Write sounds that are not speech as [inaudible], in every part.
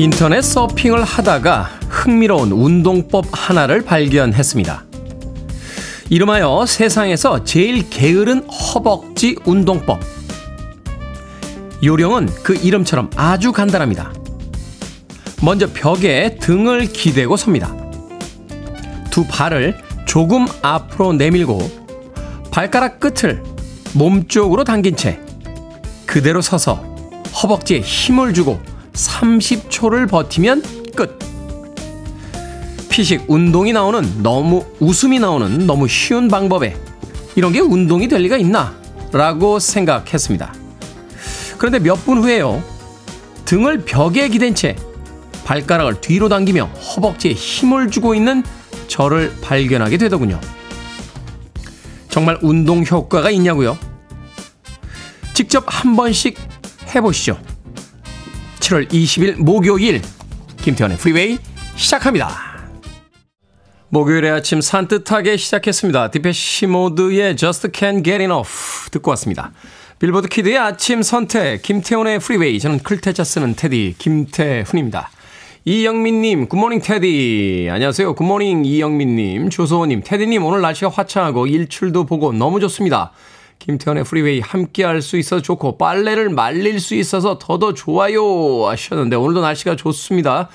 인터넷 서핑을 하다가 흥미로운 운동법 하나를 발견했습니다. 이름하여 세상에서 제일 게으른 허벅지 운동법. 요령은 그 이름처럼 아주 간단합니다. 먼저 벽에 등을 기대고 섭니다. 두 발을 조금 앞으로 내밀고 발가락 끝을 몸 쪽으로 당긴 채 그대로 서서 허벅지에 힘을 주고 30초를 버티면 끝. 피식 운동이 나오는 너무 웃음이 나오는 너무 쉬운 방법에 이런 게 운동이 될 리가 있나? 라고 생각했습니다. 그런데 몇 분 후에요. 등을 벽에 기댄 채 발가락을 뒤로 당기며 허벅지에 힘을 주고 있는 저를 발견하게 되더군요. 정말 운동 효과가 있냐고요? 직접 한 번씩 해보시죠. 7월 20일 목요일 김태훈의 프리웨이 시작합니다. 목요일의 아침 산뜻하게 시작했습니다. 디페시 모드의 Just Can't Get Enough 듣고 왔습니다. 빌보드 kid의 아침 선택 김태훈의 프리웨이 저는 클 태자 쓰는 테디 김태훈입니다. 이영민님, good morning 테디. 안녕하세요. good morning 이영민님, 조소호님, 테디님 오늘 날씨가 화창하고 일출도 보고 너무 좋습니다. 김태훈의 프리웨이 함께 할 수 있어서 좋고 빨래를 말릴 수 있어서 더더 좋아요 하셨는데 오늘도 날씨가 좋습니다.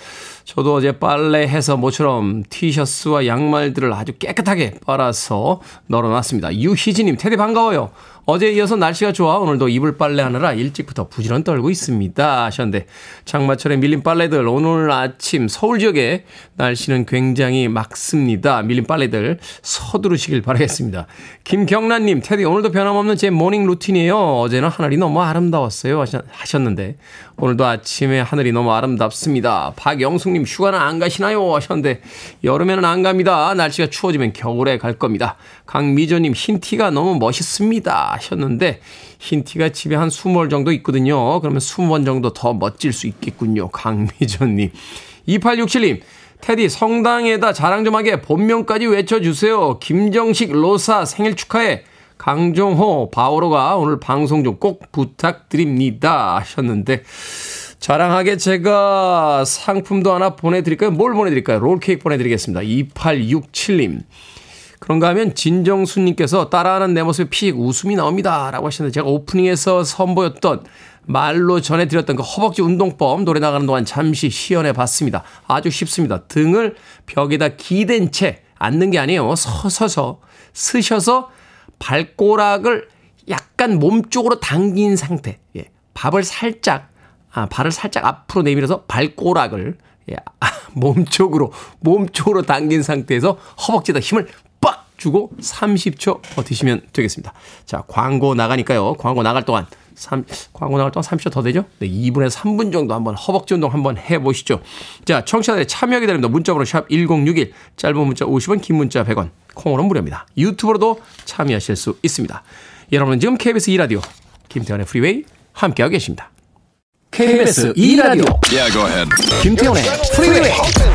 저도 어제 빨래해서 모처럼 티셔츠와 양말들을 아주 깨끗하게 빨아서 널어놨습니다. 유희진님, 테디 반가워요. 어제 이어서 날씨가 좋아 오늘도 이불 빨래하느라 일찍부터 부지런 떨고 있습니다 하셨는데 장마철에 밀린 빨래들 오늘 아침 서울 지역에 날씨는 굉장히 맑습니다. 밀린 빨래들 서두르시길 바라겠습니다. 김경란님 테디 오늘도 변함없는 제 morning routine이에요. 어제는 하늘이 너무 아름다웠어요 하셨는데 오늘도 아침에 하늘이 너무 아름답습니다. 박영숙님 휴가는 안 가시나요 하셨는데 여름에는 안 갑니다. 날씨가 추워지면 겨울에 갈 겁니다. 강미조님 흰 티가 너무 멋있습니다. 하셨는데 흰 티가 집에 한 20벌 정도 있거든요. 그러면 20번 정도 더 멋질 수 있겠군요. 강미전님. 2867님. 테디 성당에다 자랑 좀 하게 본명까지 외쳐주세요. 김정식 로사 생일 축하해. 강종호 바오로가 오늘 방송 좀 꼭 부탁드립니다. 하셨는데 자랑하게 제가 상품도 하나 보내드릴까요? 뭘 보내드릴까요? 롤케이크 보내드리겠습니다. 2867님. 그런가 하면 진정수님께서 따라하는 내 모습에 피식 웃음이 나옵니다. 라고 하셨는데 제가 오프닝에서 선보였던 말로 전해드렸던 그 허벅지 운동법 노래 나가는 동안 잠시 시연해 봤습니다. 아주 쉽습니다. 등을 벽에다 기댄 채 앉는 게 아니에요. 서서서 스셔서 발꼬락을 약간 몸 쪽으로 당긴 상태. 예. 밥을 살짝 아, 발을 살짝 앞으로 내밀어서 발꼬락을 예, 아, 몸 쪽으로 몸 쪽으로 당긴 상태에서 허벅지에다 힘을 주고 30초 버티시면 되겠습니다. 자, 광고 나가니까요. 광고 나갈 동안 3, 광고 나갈 동안 30초 더 되죠? 네, 2분에서 3분 정도 한번 허벅지 운동 한번 해보시죠. 자, 청취자들의 참여 기다립니다. 문자번호 샵 1061, 짧은 문자 50원, 긴 문자 100원, 콩으로는 무료입니다. 유튜브로도 참여하실 수 있습니다. 여러분은 지금 KBS 2라디오, 김태현의 프리웨이 함께하고 계십니다. KBS 2라디오, yeah, 김태현의 프리웨이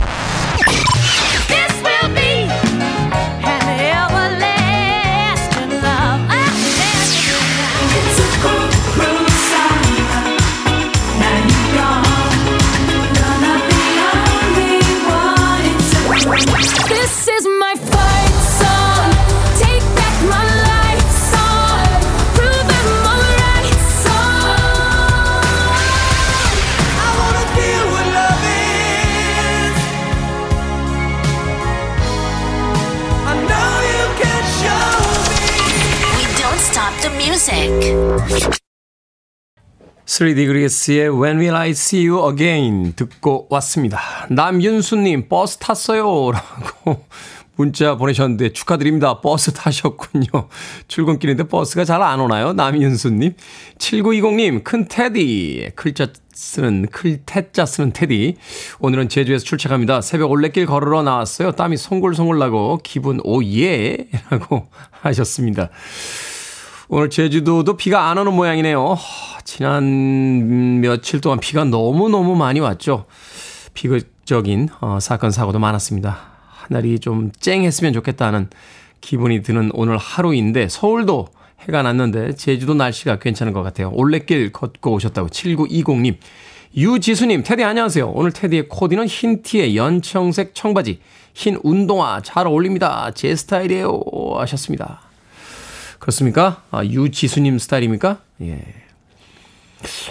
music. 3degrees의 When Will I See You Again 듣고 왔습니다. 남윤수님, 버스 탔어요. 라고 [laughs] 문자 보내셨는데 축하드립니다. 버스 타셨군요. 출근길인데 버스가 잘 안 오나요? 남윤수님. 7920님, 큰 테디. 클자 쓰는, 클 태자 쓰는 테디. 오늘은 제주에서 출첵합니다. 새벽 올레길 걸으러 나왔어요. 땀이 송골송골 나고 기분 oh yeah. [laughs] 라고 하셨습니다. 오늘 제주도도 비가 안 오는 모양이네요. 지난 며칠 동안 비가 너무너무 많이 왔죠. 비극적인 어, 사건, 사고도 많았습니다. 하늘이 좀 쨍했으면 좋겠다는 기분이 드는 오늘 하루인데 서울도 해가 났는데 제주도 날씨가 괜찮은 것 같아요. 올레길 걷고 오셨다고 7920님. 유지수님, 테디 안녕하세요. 오늘 테디의 코디는 흰 티에 연청색 청바지, 흰 운동화 잘 어울립니다. 제 스타일이에요. 하셨습니다. 그렇습니까? 아, 유지수님 스타일입니까? 예.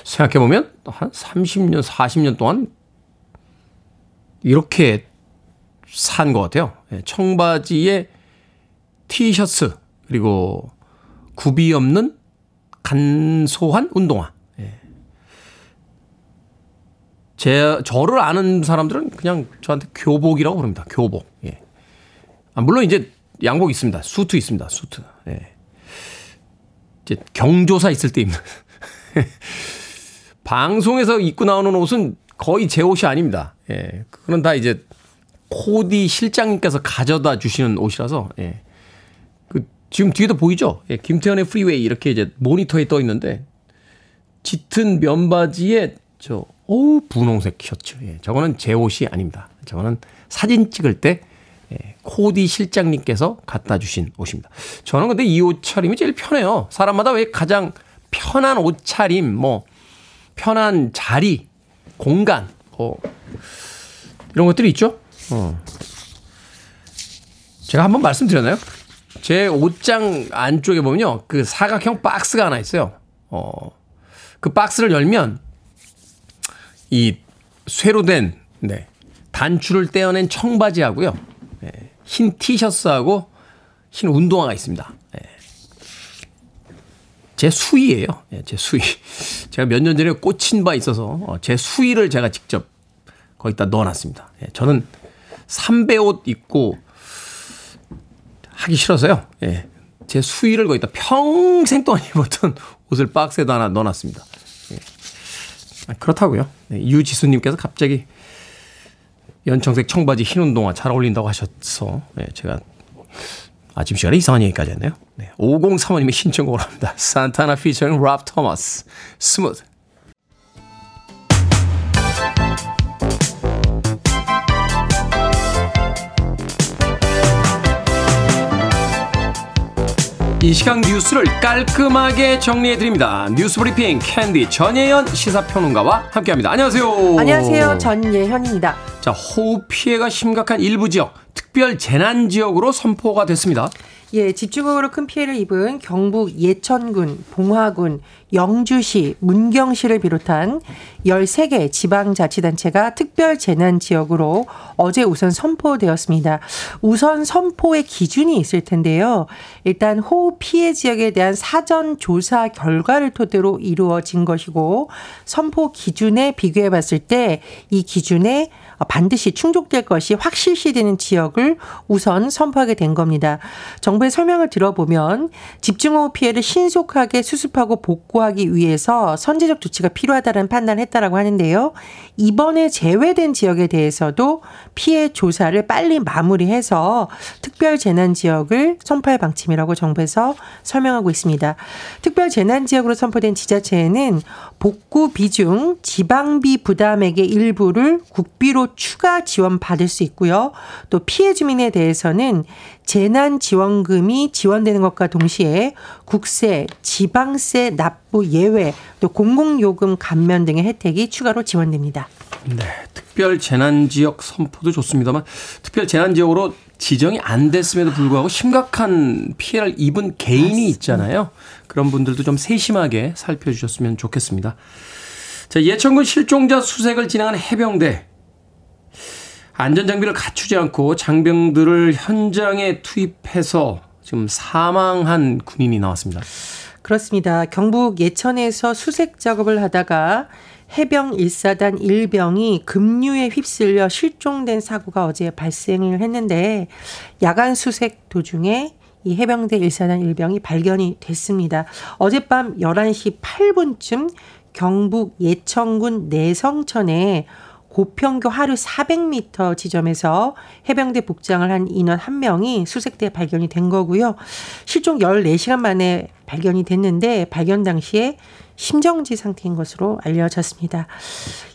생각해보면 한 30년, 40년 동안 이렇게 산 것 같아요. 예, 청바지에 티셔츠, 그리고 굽이 없는 간소한 운동화. 예. 제, 저를 아는 사람들은 그냥 저한테 교복이라고 부릅니다. 교복. 예. 아, 물론 이제 양복 있습니다. 수트 있습니다. 수트. 예. 이제 경조사 있을 때 입는. [laughs] 방송에서 입고 나오는 옷은 거의 제 옷이 아닙니다. 예. 그건 다 이제 코디 실장님께서 가져다 주시는 옷이라서, 예. 그, 지금 뒤에도 보이죠? 예. 김태훈의 프리웨이 이렇게 이제 모니터에 떠 있는데, 짙은 면바지에 저, 어우, 분홍색 셔츠. 예. 저거는 제 옷이 아닙니다. 저거는 사진 찍을 때, 예. 코디 실장님께서 갖다 주신 옷입니다. 저는 근데 이 옷차림이 제일 편해요. 사람마다 왜 가장 편한 옷차림, 뭐, 편한 자리, 공간, 뭐, 이런 것들이 있죠? 어. 제가 한번 말씀드렸나요? 제 옷장 안쪽에 보면요. 그 사각형 박스가 하나 있어요. 어. 그 박스를 열면 이 쇠로 된 네. 단추를 떼어낸 청바지하고요. 네. 흰 티셔츠하고 흰 운동화가 있습니다. 네. 제 수의예요. 네, 제 수의. [laughs] 제가 몇 년 전에 꽂힌 바 있어서 어, 제 수의를 제가 직접 거기다 넣어놨습니다. 예, 저는 삼배 옷 입고 하기 싫어서요. 예, 제 수의를 거기다 평생 동안 [laughs] 입었던 옷을 박스에다 하나 넣어놨습니다. 예. 아, 그렇다고요. 네, 유지수님께서 갑자기 연청색 청바지 흰 운동화 잘 어울린다고 하셔서 예, 제가 아침 시간에 이상한 얘기까지 했네요. 네, 5035님의 신청곡을 합니다. 산타나 피처링 랍 토마스 Smooth 이 시간 뉴스를 깔끔하게 정리해 드립니다. 뉴스 브리핑 캔디 전예현 시사평론가와 함께합니다. 안녕하세요. 안녕하세요. 전예현입니다. 자, 호우 피해가 심각한 일부 지역, 특별 재난 지역으로 선포가 됐습니다. 예, 집중호우로 큰 피해를 입은 경북 예천군, 봉화군, 영주시, 문경시를 비롯한 13개 지방자치단체가 특별 재난 지역으로 어제 우선 선포되었습니다. 우선 선포의 기준이 있을 텐데요. 일단 호우 피해 지역에 대한 사전 조사 결과를 토대로 이루어진 것이고 선포 기준에 비교해 봤을 때 이 기준에 반드시 충족될 것이 확실시 되는 지역을 우선 선포하게 된 겁니다. 정부의 설명을 들어보면 집중호우 피해를 신속하게 수습하고 복구하기 위해서 선제적 조치가 필요하다는 판단을 했다라고 하는데요. 이번에 제외된 지역에 대해서도 피해 조사를 빨리 마무리해서 특별 재난 지역을 선포할 방침이라고 정부에서 설명하고 있습니다. 특별 재난 지역으로 선포된 지자체에는 복구 비중 지방비 부담액의 일부를 국비로 추가 지원 받을 수 있고요. 또 피해 주민에 대해서는 재난 지원금이 지원되는 것과 동시에 국세, 지방세 납부 예외, 또 공공요금 감면 등의 혜택이 추가로 지원됩니다. 네, 특별 재난 지역 선포도 좋습니다만 특별 재난 지역으로 지정이 안 됐음에도 불구하고 심각한 피해를 입은 개인이. 있잖아요. 그런 분들도 좀 세심하게 살펴주셨으면 좋겠습니다. 자, 예천군 실종자 수색을 진행하는 해병대 안전 장비를 갖추지 않고 장병들을 현장에 투입해서 지금 사망한 군인이 나왔습니다. 그렇습니다. 경북 예천에서 수색 작업을 하다가 해병 1사단 1병이 급류에 휩쓸려 실종된 사고가 어제 발생을 했는데 야간 수색 도중에 이 해병대 1사단 1병이 발견이 됐습니다. 어젯밤 11시 8분쯤 경북 예천군 내성천에 고평교 하루 400m 지점에서 해병대 복장을 한 인원 한 명이 수색대에 발견이 된 거고요. 실종 14시간 만에 발견이 됐는데 발견 당시에 심정지 상태인 것으로 알려졌습니다.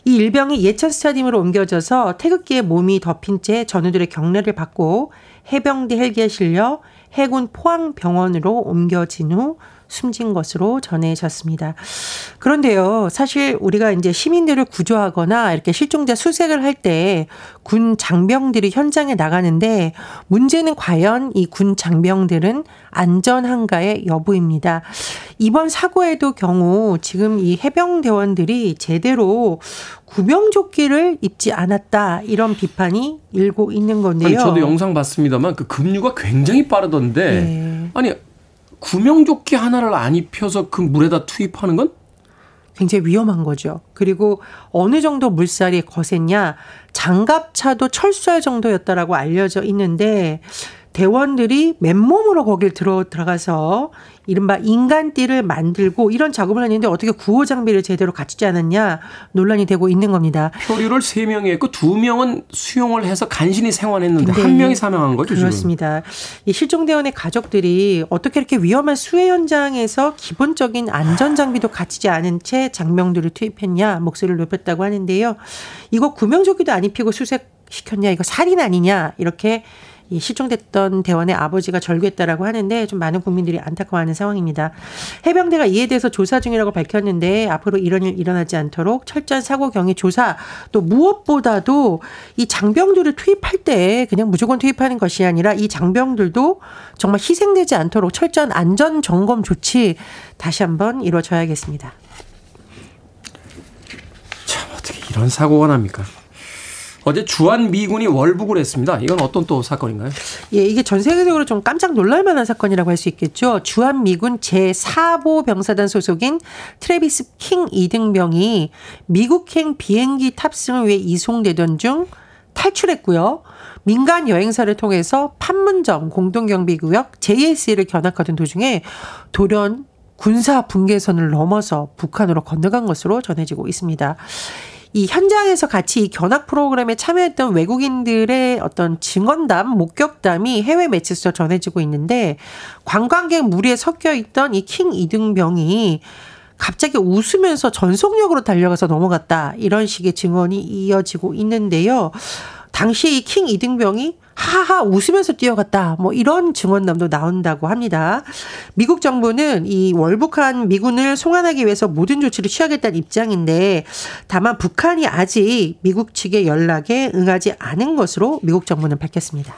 이 일병이 예천 스타디움으로 옮겨져서 태극기에 몸이 덮인 채 전우들의 경례를 받고 해병대 헬기에 실려 해군 포항병원으로 옮겨진 후 숨진 것으로 전해졌습니다. 그런데요, 사실 우리가 이제 시민들을 구조하거나 이렇게 실종자 수색을 할 때 군 장병들이 현장에 나가는데 문제는 과연 이 군 장병들은 안전한가의 여부입니다. 이번 사고에도 경우 지금 이 해병대원들이 제대로 구명조끼를 입지 않았다 이런 비판이 일고 있는 건데요. 아니, 저도 영상 봤습니다만 그 급류가 굉장히 빠르던데 네. 아니 구명조끼 하나를 안 입혀서 그 물에다 투입하는 건 굉장히 위험한 거죠. 그리고 어느 정도 물살이 거셌냐 장갑차도 철수할 정도였다라고 알려져 있는데 대원들이 맨몸으로 거길 들어 들어가서 이른바 인간띠를 만들고 이런 작업을 했는데 어떻게 구호 장비를 제대로 갖추지 않았냐 논란이 되고 있는 겁니다. 표류를 3명이 했고 2명은 수용을 해서 간신히 생활했는데 한 명이 사망한 거죠. 그렇습니다. 지금. 이 실종대원의 가족들이 어떻게 이렇게 위험한 수해 현장에서 기본적인 안전 장비도 갖추지 않은 채 장병들을 투입했냐 목소리를 높였다고 하는데요. 이거 구명조끼도 안 입히고 수색 시켰냐 이거 살인 아니냐 이렇게 이 실종됐던 대원의 아버지가 절규했다라고 하는데 좀 많은 국민들이 안타까워하는 상황입니다. 해병대가 이에 대해서 조사 중이라고 밝혔는데 앞으로 이런 일 일어나지 않도록 철저한 사고 경위 조사 또 무엇보다도 이 장병들을 투입할 때 그냥 무조건 투입하는 것이 아니라 이 장병들도 정말 희생되지 않도록 철저한 안전 점검 조치 다시 한번 이루어져야겠습니다. 참 어떻게 이런 사고가 납니까? 어제 주한 미군이 월북을 했습니다. 이건 어떤 또 사건인가요? 예, 이게 전 세계적으로 좀 깜짝 놀랄 만한 사건이라고 할 수 있겠죠. 주한 미군 제4보병사단 소속인 트래비스 킹 이등병이 미국행 비행기 탑승을 위해 이송되던 중 탈출했고요. 민간 여행사를 통해서 판문점 공동경비구역 JSA를 견학하던 도중에 돌연 군사 분계선을 넘어서 북한으로 건너간 것으로 전해지고 있습니다. 이 현장에서 같이 이 견학 프로그램에 참여했던 외국인들의 어떤 증언담, 목격담이 해외 매체에서 전해지고 있는데 관광객 무리에 섞여 있던 이 킹 이등병이 갑자기 웃으면서 전속력으로 달려가서 넘어갔다. 이런 식의 증언이 이어지고 있는데요. 당시 이 킹 이등병이 하하 웃으면서 뛰어갔다. 뭐 이런 증언담도 나온다고 합니다. 미국 정부는 이 월북한 미군을 송환하기 위해서 모든 조치를 취하겠다는 입장인데 다만 북한이 아직 미국 측의 연락에 응하지 않은 것으로 미국 정부는 밝혔습니다.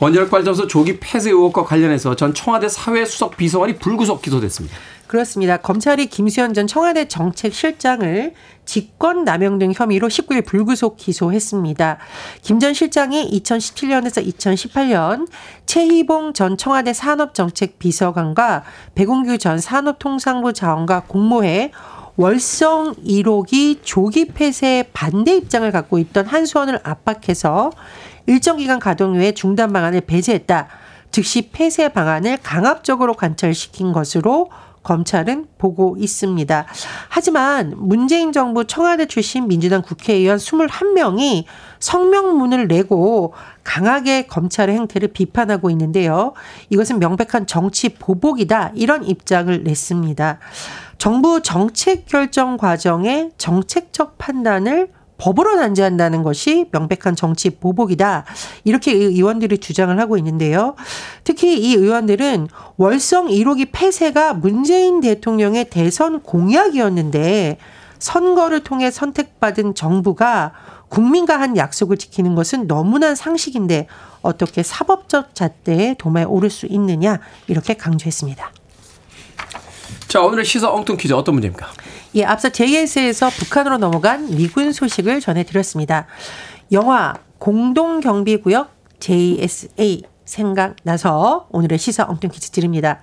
원자력 발전소 조기 폐쇄 의혹과 관련해서 전 청와대 사회수석 비서관이 불구속 기소됐습니다. 그렇습니다. 검찰이 김수현 전 청와대 정책실장을 직권 남용 등 혐의로 19일 불구속 기소했습니다. 김 전 실장이 2017년에서 2018년 최희봉 전 청와대 산업정책 비서관과 백운규 전 산업통상부 자원과 공모해 월성 1호기 조기 폐쇄 반대 입장을 갖고 있던 한수원을 압박해서 일정 기간 가동 후에 중단 방안을 배제했다. 즉시 폐쇄 방안을 강압적으로 관철시킨 것으로 검찰은 보고 있습니다. 하지만 문재인 정부 청와대 출신 민주당 국회의원 21명이 성명문을 내고 강하게 검찰의 행태를 비판하고 있는데요. 이것은 명백한 정치 보복이다. 이런 입장을 냈습니다. 정부 정책 결정 과정에 정책적 판단을 법으로 단죄한다는 것이 명백한 정치 보복이다. 이렇게 의원들이 주장을 하고 있는데요. 특히 이 의원들은 월성 1호기 폐쇄가 문재인 대통령의 대선 공약이었는데 선거를 통해 선택받은 정부가 국민과 한 약속을 지키는 것은 너무나 상식인데 어떻게 사법적 잣대에 도마에 오를 수 있느냐 이렇게 강조했습니다. 자 오늘의 시사 엉뚱 퀴즈 어떤 문제입니까? 예, 앞서 JS에서 북한으로 넘어간 미군 소식을 전해드렸습니다. 영화 공동경비구역 JSA 생각나서 오늘의 시사 엉뚱 퀴즈 드립니다.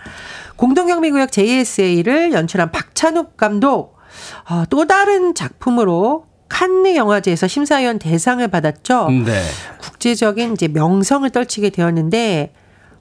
공동경비구역 JSA를 연출한 박찬욱 감독 어, 또 다른 작품으로 칸느 영화제에서 심사위원 대상을 받았죠. 네. 국제적인 이제 명성을 떨치게 되었는데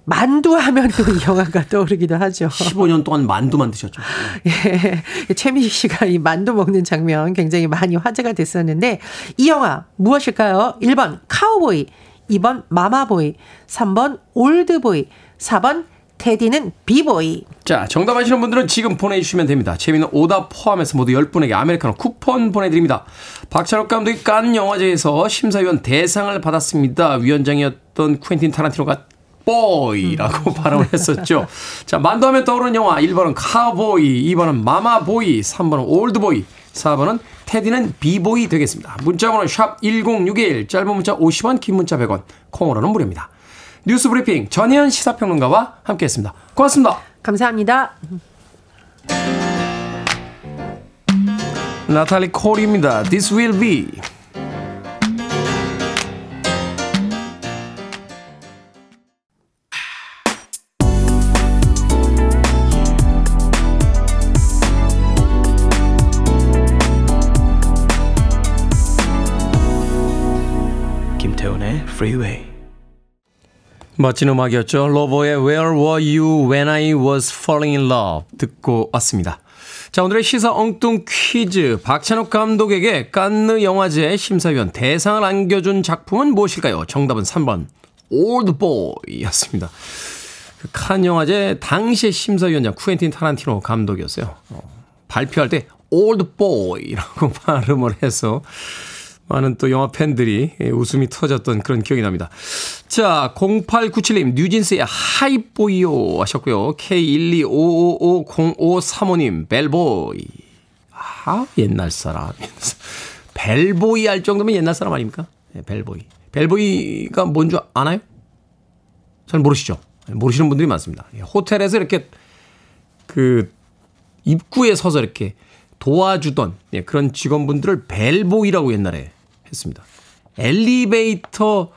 만두 하면 또 이 영화가 떠오르기도 하죠. 15년 동안 만두만 드셨죠. 예. 최민식 씨가 이 만두 먹는 장면 굉장히 많이 화제가 됐었는데 이 영화 무엇일까요? 1번 카우보이, 2번 마마보이, 3번 올드보이, 4번 테디는 비보이. 자, 정답 아시는 분들은 지금 보내주시면 됩니다. 재미난 오답 포함해서 모두 10분에게 아메리카노 쿠폰 보내드립니다. 박찬욱 감독이 깐느 영화제에서 심사위원 대상을 받았습니다. 위원장이었던 쿠엔틴 타란티노가 보이라고 [laughs] 발음을 했었죠. 자, 만두하면 떠오르는 영화 1번은 카우보이, 2번은 마마보이, 3번은 올드보이, 4번은 테디는 비보이 되겠습니다. 문자번호 샵 1061, 짧은 문자 50원, 긴 문자 100원, 콩으로는 무료입니다. 뉴스 브리핑 전혜연 시사평론가와 함께했습니다. 고맙습니다. 감사합니다. 나탈리 콜입니다. This will be. Freeway. 멋진 음악이었죠. 로보의 Where Were You When I Was Falling in Love 듣고 왔습니다. 자, 오늘의 시사 엉뚱 퀴즈. 박찬욱 감독에게 깐느 영화제 심사위원 대상을 안겨준 작품은 무엇일까요? 정답은 3번. 올드보이 였습니다. 그 칸 영화제 당시의 심사위원장 쿠엔틴 타란티노 감독이었어요. 어, 발표할 때 올드보이라고 [laughs] 발음을 해서 많은 또 영화 팬들이 웃음이 터졌던 그런 기억이 납니다. 자, 0897님, 뉴진스의 하이보이요 하셨고요. K125550535님, 벨보이. 아, 옛날 사람. [laughs] 벨보이 할 정도면 옛날 사람 아닙니까? 네, 벨보이. 벨보이가 뭔 줄 아나요? 잘 모르시죠? 모르시는 분들이 많습니다. 예, 호텔에서 이렇게 그 입구에 서서 이렇게 도와주던 예, 그런 직원분들을 벨보이라고 옛날에 했습니다. 엘리베이터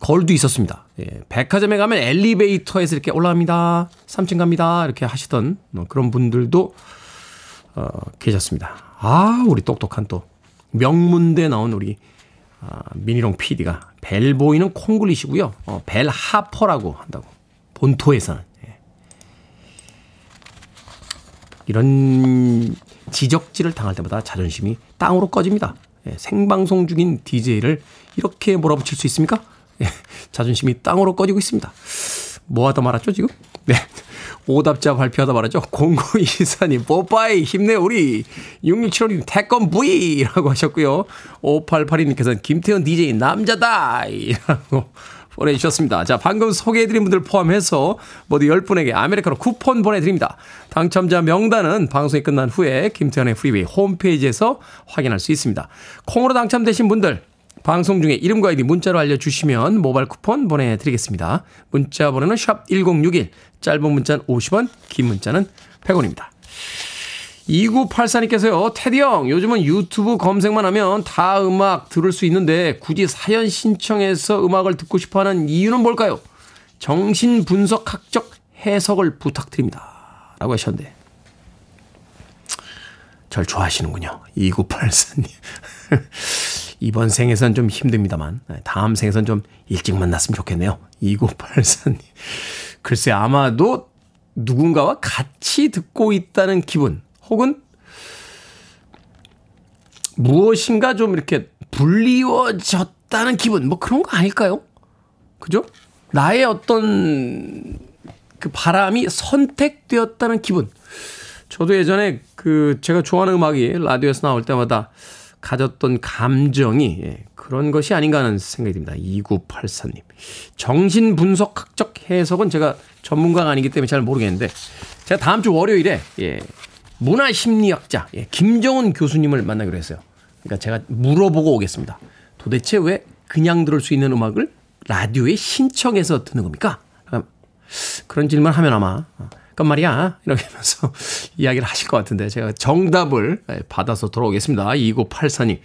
걸도 있었습니다. 예, 백화점에 가면 엘리베이터에서 이렇게 올라갑니다. 3층 갑니다. 이렇게 하시던 뭐 그런 분들도 어, 계셨습니다. 아, 우리 똑똑한 또 명문대 나온 우리 아, 미니롱 PD가 벨보이는 콩글리시고요. 어, 벨하퍼라고 한다고. 본토에서는. 예. 이런 지적질을 당할 때마다 자존심이 땅으로 꺼집니다. 예, 생방송 중인 DJ를 이렇게 몰아붙일 수 있습니까? 예, 자존심이 땅으로 꺼지고 있습니다. 뭐 하다 말았죠, 지금? 네. 오답자 발표하다 말았죠. 0924님, 뽀빠이, 힘내, 우리. 6675님, 태권 V라고 하셨고요. 5882님께서는 김태현 DJ 남자다! 이라고 보내주셨습니다. 자, 방금 소개해드린 분들 포함해서 모두 10분에게 아메리카노 쿠폰 보내드립니다. 당첨자 명단은 방송이 끝난 후에 김태훈의 프리웨이 홈페이지에서 확인할 수 있습니다. 콩으로 당첨되신 분들, 방송 중에 이름과 아이디 문자로 알려주시면 모바일 쿠폰 보내드리겠습니다. 문자 번호는 샵 1061, 짧은 문자는 50원, 긴 문자는 100원입니다. 2984님께서요, 테디 형, 요즘은 유튜브 검색만 하면 다 음악 들을 수 있는데 굳이 사연 신청해서 음악을 듣고 싶어 하는 이유는 뭘까요? 정신 분석학적 해석을 부탁드립니다. 라고 하셨는데. 절 좋아하시는군요. 2984님. [laughs] 이번 생에선 좀 힘듭니다만, 다음 생에선 좀 일찍 만났으면 좋겠네요. 2984님. 글쎄, 아마도 누군가와 같이 듣고 있다는 기분, 혹은 무엇인가 좀 이렇게 불리워졌다는 기분, 뭐 그런 거 아닐까요? 그죠? 나의 어떤 그 바람이 선택되었다는 기분. 저도 예전에 그 제가 좋아하는 음악이 라디오에서 나올 때마다 가졌던 감정이 예, 그런 것이 아닌가 하는 생각이 듭니다. 2984님. 정신분석학적 해석은 제가 전문가가 아니기 때문에 잘 모르겠는데 제가 다음 주 월요일에 예, 문화 심리학자 예, 김정은 교수님을 만나기로 했어요. 그러니까 제가 물어보고 오겠습니다. 도대체 왜 그냥 들을 수 있는 음악을 라디오에 신청해서 듣는 겁니까? 그런 질문 을 하면 아마 그건 말이야 이렇게 하면서 [laughs] 이야기를 하실 것 같은데 제가 정답을 예, 받아서 돌아오겠습니다. 2984님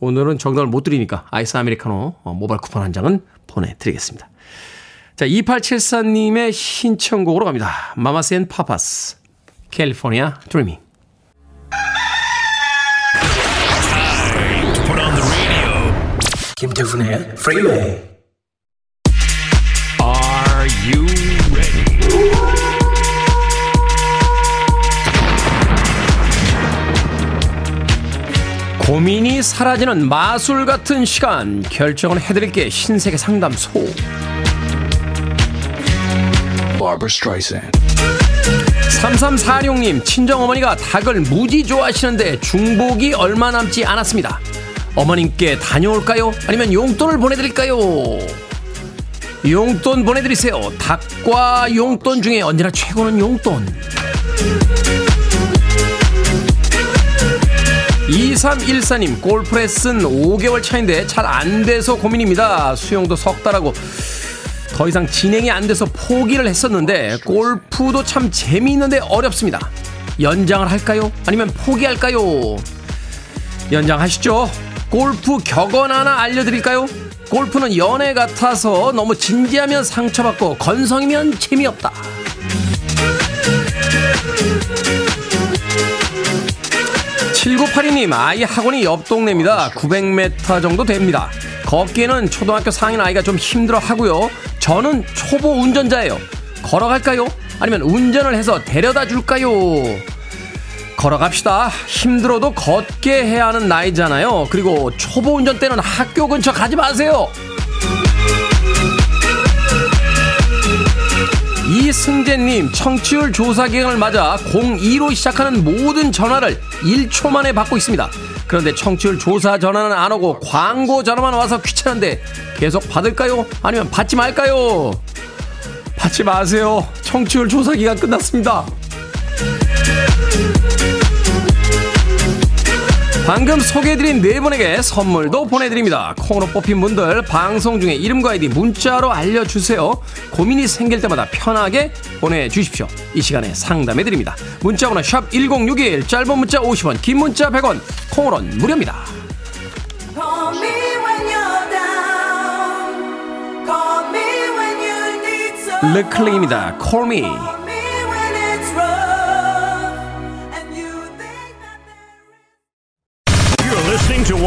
오늘은 정답을 못 드리니까 아이스 아메리카노 어, 모바일 쿠폰 한 장은 보내드리겠습니다. 자 2874님의 신청곡으로 갑니다. Mamas and Papas 캘리포니아 드리밍 김태훈의 Freeway. Are you ready? 고민이 사라지는 마술 같은 시간 결정을 해드릴게 신세계 상담소 Barbara Streisand. 3346님 친정어머니가 닭을 무지 좋아하시는데 중복이 얼마 남지 않았습니다 어머님께 다녀올까요? 아니면 용돈을 보내드릴까요? 용돈 보내드리세요. 닭과 용돈 중에 언제나 최고는 용돈. 2314님, 골프레슨 5개월 차인데 잘 안 돼서 고민입니다. 수영도 석 달하고 더 이상 진행이 안 돼서 포기를 했었는데 골프도 참 재미있는데 어렵습니다. 연장을 할까요? 아니면 포기할까요? 연장하시죠. 골프 격언 하나 알려드릴까요? 골프는 연애 같아서 너무 진지하면 상처받고 건성이면 재미없다. 7982님, 아이 학원이 옆 동네입니다. 900m 정도 됩니다. 걷기에는 초등학교 4학년 아이가 좀 힘들어 하고요. 저는 초보 운전자예요. 걸어갈까요? 아니면 운전을 해서 데려다 줄까요? 걸어갑시다. 힘들어도 걷게 해야 하는 나이잖아요. 그리고 초보 운전 때는 학교 근처 가지 마세요. 이승재님, 청취율 조사 기간을 맞아 02로 시작하는 모든 전화를 1초 만에 받고 있습니다. 그런데 청취율 조사 전화는 안 오고 광고 전화만 와서 귀찮은데 계속 받을까요? 아니면 받지 말까요? 받지 마세요. 청취율 조사 기간 끝났습니다. 방금 소개해드린 네 분에게 선물도 보내드립니다. 콩으로 뽑힌 분들 방송 중에 이름과 아이디 문자로 알려주세요. 고민이 생길 때마다 편하게 보내주십시오. 이 시간에 상담해드립니다. 문자번호 샵 1061, 짧은 문자 50원, 긴 문자 100원, 콩으로는 무료입니다. 르클링입니다. Call me.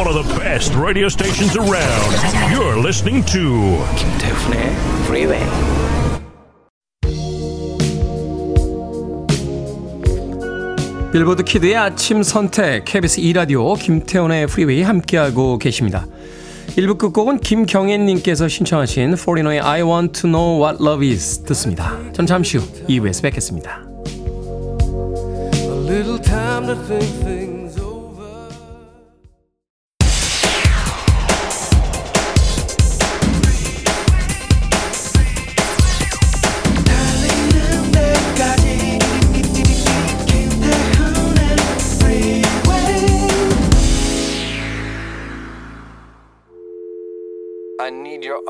One of the best radio stations around. You're listening to 김태훈의 Freeway. Billboard Kid의 아침 선택 KBS 2 라디오 김태훈의 Freeway 함께하고 계십니다. 1부 끝곡은 김경애 님께서 신청하신 Foreigner의 I want to know what love is 듣습니다. 전 잠시 후 2부에서 뵙겠습니다.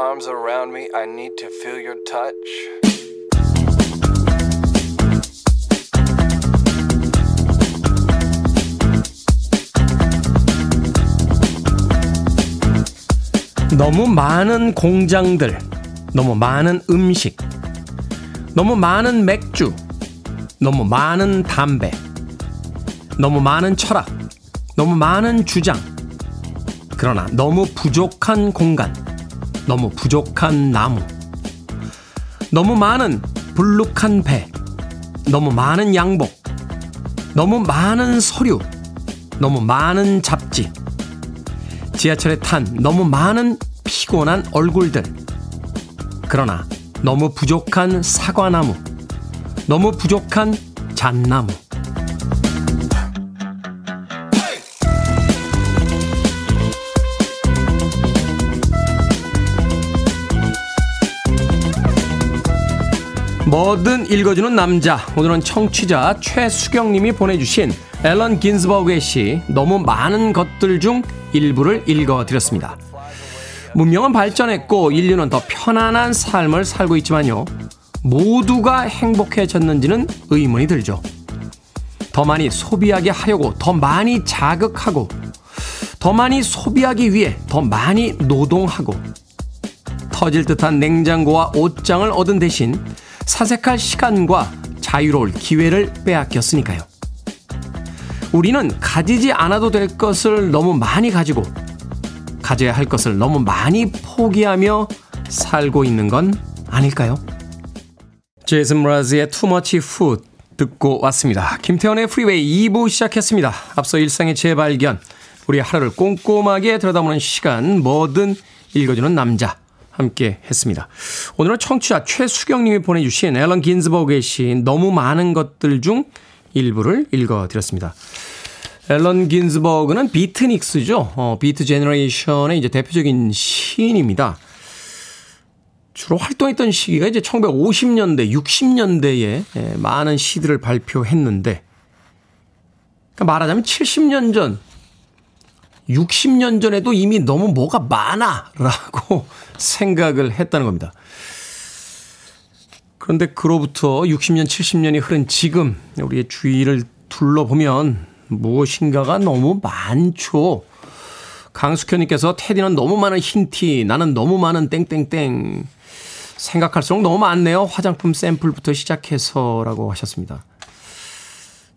Arms around me. I need to feel your touch. 너무 많은 공장들, 너무 많은 음식, 너무 많은 맥주, 너무 많은 담배, 너무 많은 철학, 너무 많은 주장. 그러나 너무 부족한 공간, 너무 부족한 나무, 너무 많은 불룩한 배, 너무 많은 양복, 너무 많은 서류, 너무 많은 잡지. 지하철에 탄 너무 많은 피곤한 얼굴들. 그러나 너무 부족한 사과나무. 너무 부족한 잣나무. 뭐든 읽어주는 남자. 오늘은 청취자 최수경님이 보내주신 앨런 긴스버그의 시 너무 많은 것들 중 일부를 읽어드렸습니다. 문명은 발전했고 인류는 더 편안한 삶을 살고 있지만요. 모두가 행복해졌는지는 의문이 들죠. 더 많이 소비하게 하려고 더 많이 자극하고 더 많이 소비하기 위해 더 많이 노동하고 터질 듯한 냉장고와 옷장을 얻은 대신 사색할 시간과 자유로울 기회를 빼앗겼으니까요. 우리는 가지지 않아도 될 것을 너무 많이 가지고 가져야 할 것을 너무 많이 포기하며 살고 있는 건 아닐까요? 제이슨 므라즈의 Too Much Food 듣고 왔습니다. 김태훈의 Freeway 2부 시작했습니다. 앞서 일상의 재발견, 우리 하루를 꼼꼼하게 들여다보는 시간, 뭐든 읽어주는 남자. 함께 했습니다. 오늘은 청취자 최수경님이 보내주신 앨런 긴즈버그의 시인 너무 많은 것들 중 일부를 읽어드렸습니다. 앨런 긴즈버그는 Beatniks죠. 어, Beat Generation의 이제 대표적인 시인입니다. 주로 활동했던 시기가 이제 1950년대, 60년대에 예, 많은 시들을 발표했는데, 그러니까 말하자면 70년 전, 60년 전에도 이미 너무 뭐가 많아라고 [laughs] 생각을 했다는 겁니다. 그런데 그로부터 60년, 70년이 흐른 지금 우리의 주위를 둘러보면 무엇인가가 너무 많죠. 강숙현님께서 테디는 너무 많은 흰티, 나는 너무 많은 땡땡땡. 생각할수록 너무 많네요. 화장품 샘플부터 시작해서라고 하셨습니다.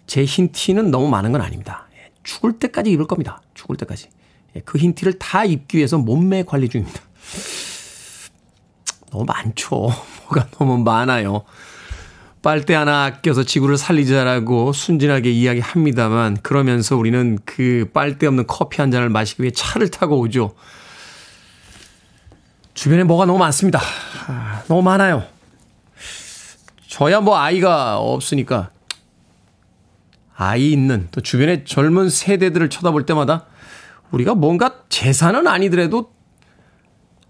제 흰티는 너무 많은 건 아닙니다. 예, 죽을 때까지 입을 겁니다. 죽을 때까지. 예, 그 흰 티를 다 입기 위해서 몸매 관리 중입니다. [laughs] 너무 많죠. [laughs] 뭐가 너무 많아요. 빨대 하나 아껴서 지구를 살리자라고 순진하게 이야기합니다만 그러면서 우리는 그 빨대 없는 커피 한 잔을 마시기 위해 차를 타고 오죠. 주변에 뭐가 너무 많습니다. 아, 너무 많아요. 저야 뭐 아이가 없으니까 아이 있는 또 주변의 젊은 세대들을 쳐다볼 때마다 우리가 뭔가 재산은 아니더라도